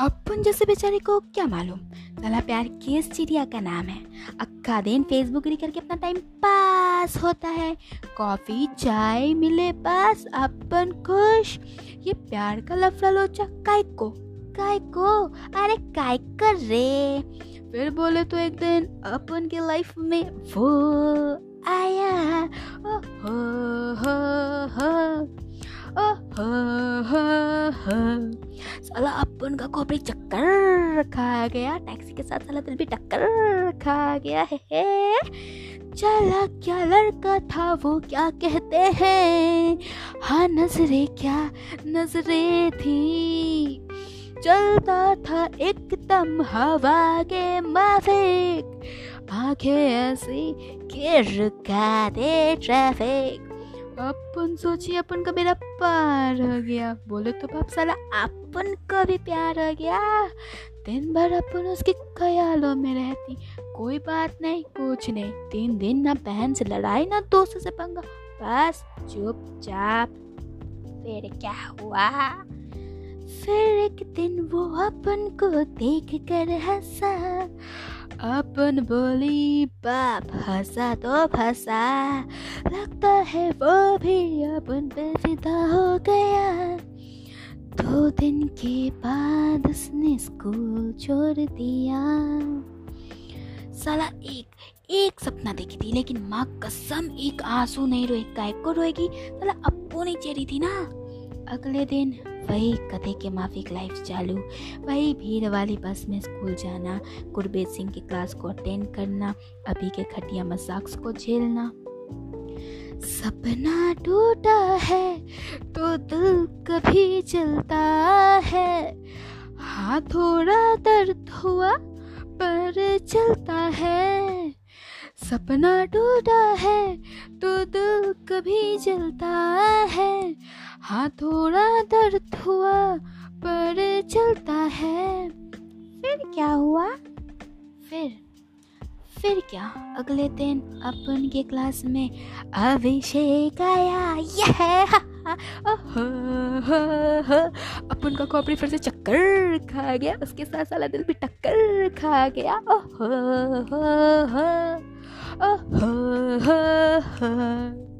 अपन जैसे बेचारे को क्या मालूम? साला प्यार किस चिड़िया का नाम है। अक्का दिन फेसबुक री करके अपना टाइम पास होता है। कॉफ़ी, चाय मिले पास अपन खुश। ये प्यार का लफड़ा लोचा, काय को? काय को? अरे काय कर रे? फिर बोले तो एक दिन अपन के लाइफ में वो आया। ओ हो हो हो ओ हो हो हो। साला अपन का खोपड़ी चक्कर खा गया टैक्सी के साथ साला दिल भी टक्कर खा गया है, है। चला क्या लड़का था वो क्या कहते हैं? हाँ नजरे क्या नजरे थी? चलता था एकदम हवा के माफिक आँखें ऐसी के रुका दे ट्रैफ़िक अपन सोचिए, अपन का मेरा पार हो गया। बोले तो बाप साला, अपन का भी प्यार हो गया। दिन भर अपन उसके ख्यालों में रहती। कोई बात नहीं, कुछ नहीं। तीन दिन ना बहन से लड़ाई, ना दोस्तों से पंगा। बस चुपचाप। फिर क्या हुआ? फिर एक दिन वो अपन को देख कर हंसा। अपन बोली, बाप हंसा तो फंसा। लगता है वो भी अपन पे फिदा हो गया। दो दिन के बाद उसने स्कूल छोड़ दिया। साला एक एक सपना देखी थी, लेकिन माँ कसम, एक आँसू नहीं रोए काय को रोएगी? साला अपो नहीं चेरी थी ना। अगले दिन वही कथे के माफिक लाइफ चालू। वही भीड़ वाली बस में स्कूल जाना गुरबेज सिंह की क्लास को अटेंड करना, अभी के खटिया मज़ाक को झेलना। सपना टूटा है तो दिल कभी चलता है। हाँ थोड़ा दर्द हुआ, पर चलता है। सपना टूटा है तो दिल कभी जलता है। हाँ थोड़ा दर्द हुआ पर चलता है। फिर क्या हुआ? फिर फिर क्या? अगले दिन अपन के क्लास में अभिषेक आया। यह! अपन का कॉपरी फिर से चक्कर खा गया उसके साथ साला दिल भी टक्कर खा गया। ओह हो हो। हो हो हो।